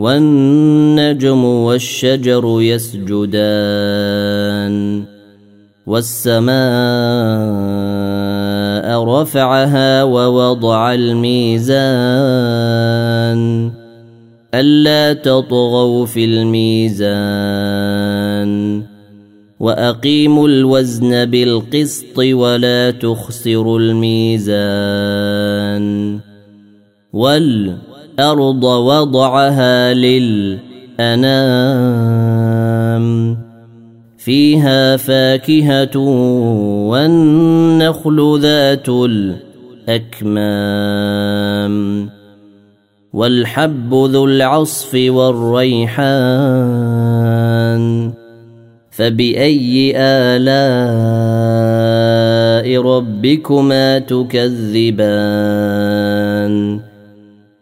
والنجم والشجر يسجدان والسماء رفعها ووضع الميزان ألا تطغوا في الميزان وأقيموا الوزن بالقسط ولا تخسروا الميزان وال الأرض وضعها للأنام. فيها فاكهة والنخل ذات الأكمام. والحب ذو العصف والريحان. فبأي آلاء ربكما تكذبان؟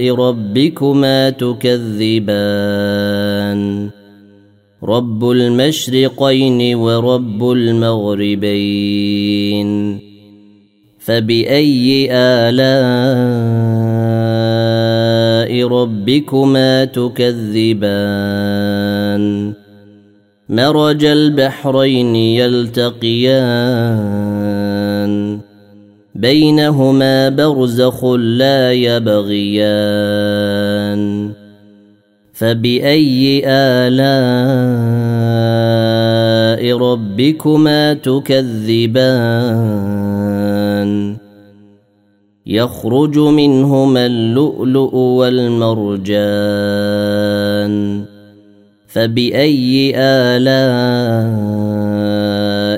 ربكما تكذبان. رب المشرقين ورب المغربين. فبأي آلاء ربكما تكذبان. مرج البحرين يلتقيان. بينهما برزخ لا يبغيان فباي الاء ربكما تكذبان يخرج منهما اللؤلؤ والمرجان فباي الاء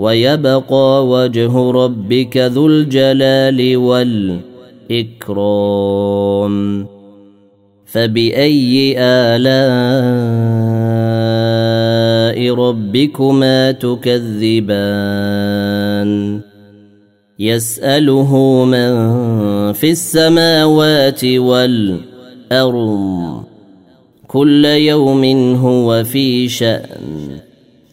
ويبقى وجه ربك ذو الجلال والإكرام. فبأي آلاء ربكما تكذبان؟ يسأله من في السماوات والأرض. كل يوم هو في شأن.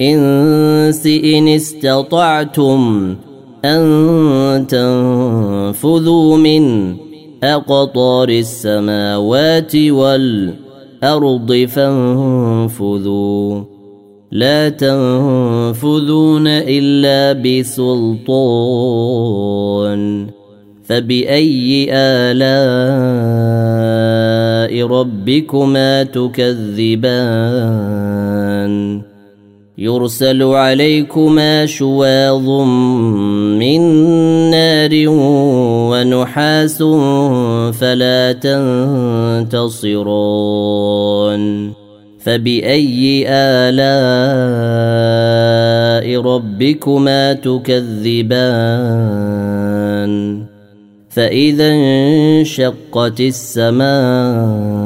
والانس إن استطعتم أن تنفذوا من أقطار السماوات والأرض فانفذوا. لا تنفذون إلا بسلطان. فبأي آلاء ربكما تكذبان؟ يرسل عليكما شواظ من نار ونحاس فلا تنتصرون. فبأي آلاء ربكما تكذبان؟ فإذا انشقت السماء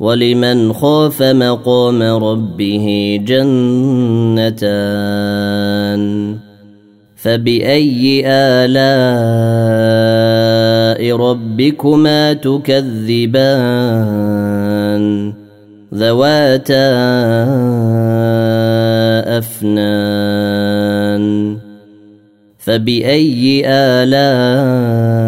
ولمن خاف مقام ربه جنتان فبأي آلاء ربكما تكذبان ذواتا أفنان فبأي آلاء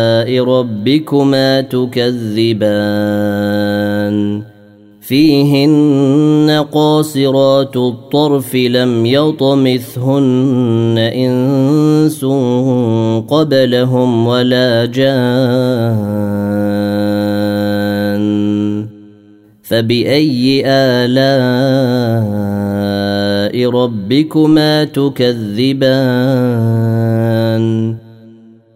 ربكما تكذبان. فيهن قاصرات الطرف لم يطمثهن إنس قبلهم ولا جان. فبأي آلاء ربكما تكذبان؟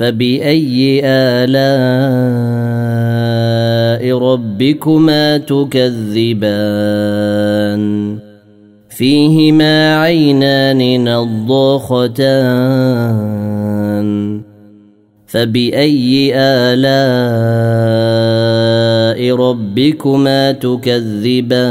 فبأي آلاء ربكما تكذبان؟ فيهما عينان نضاختان. فبأي آلاء ربكما تكذبان؟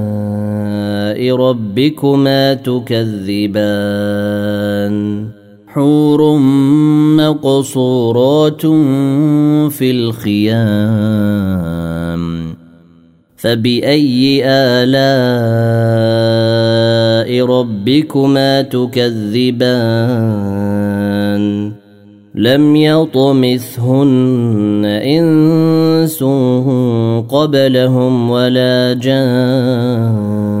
ربكما تكذبان. حور مقصورات في الخيام. فبأي آلاء ربكما تكذبان؟ لم يطمثهن إنس قبلهم ولا جان.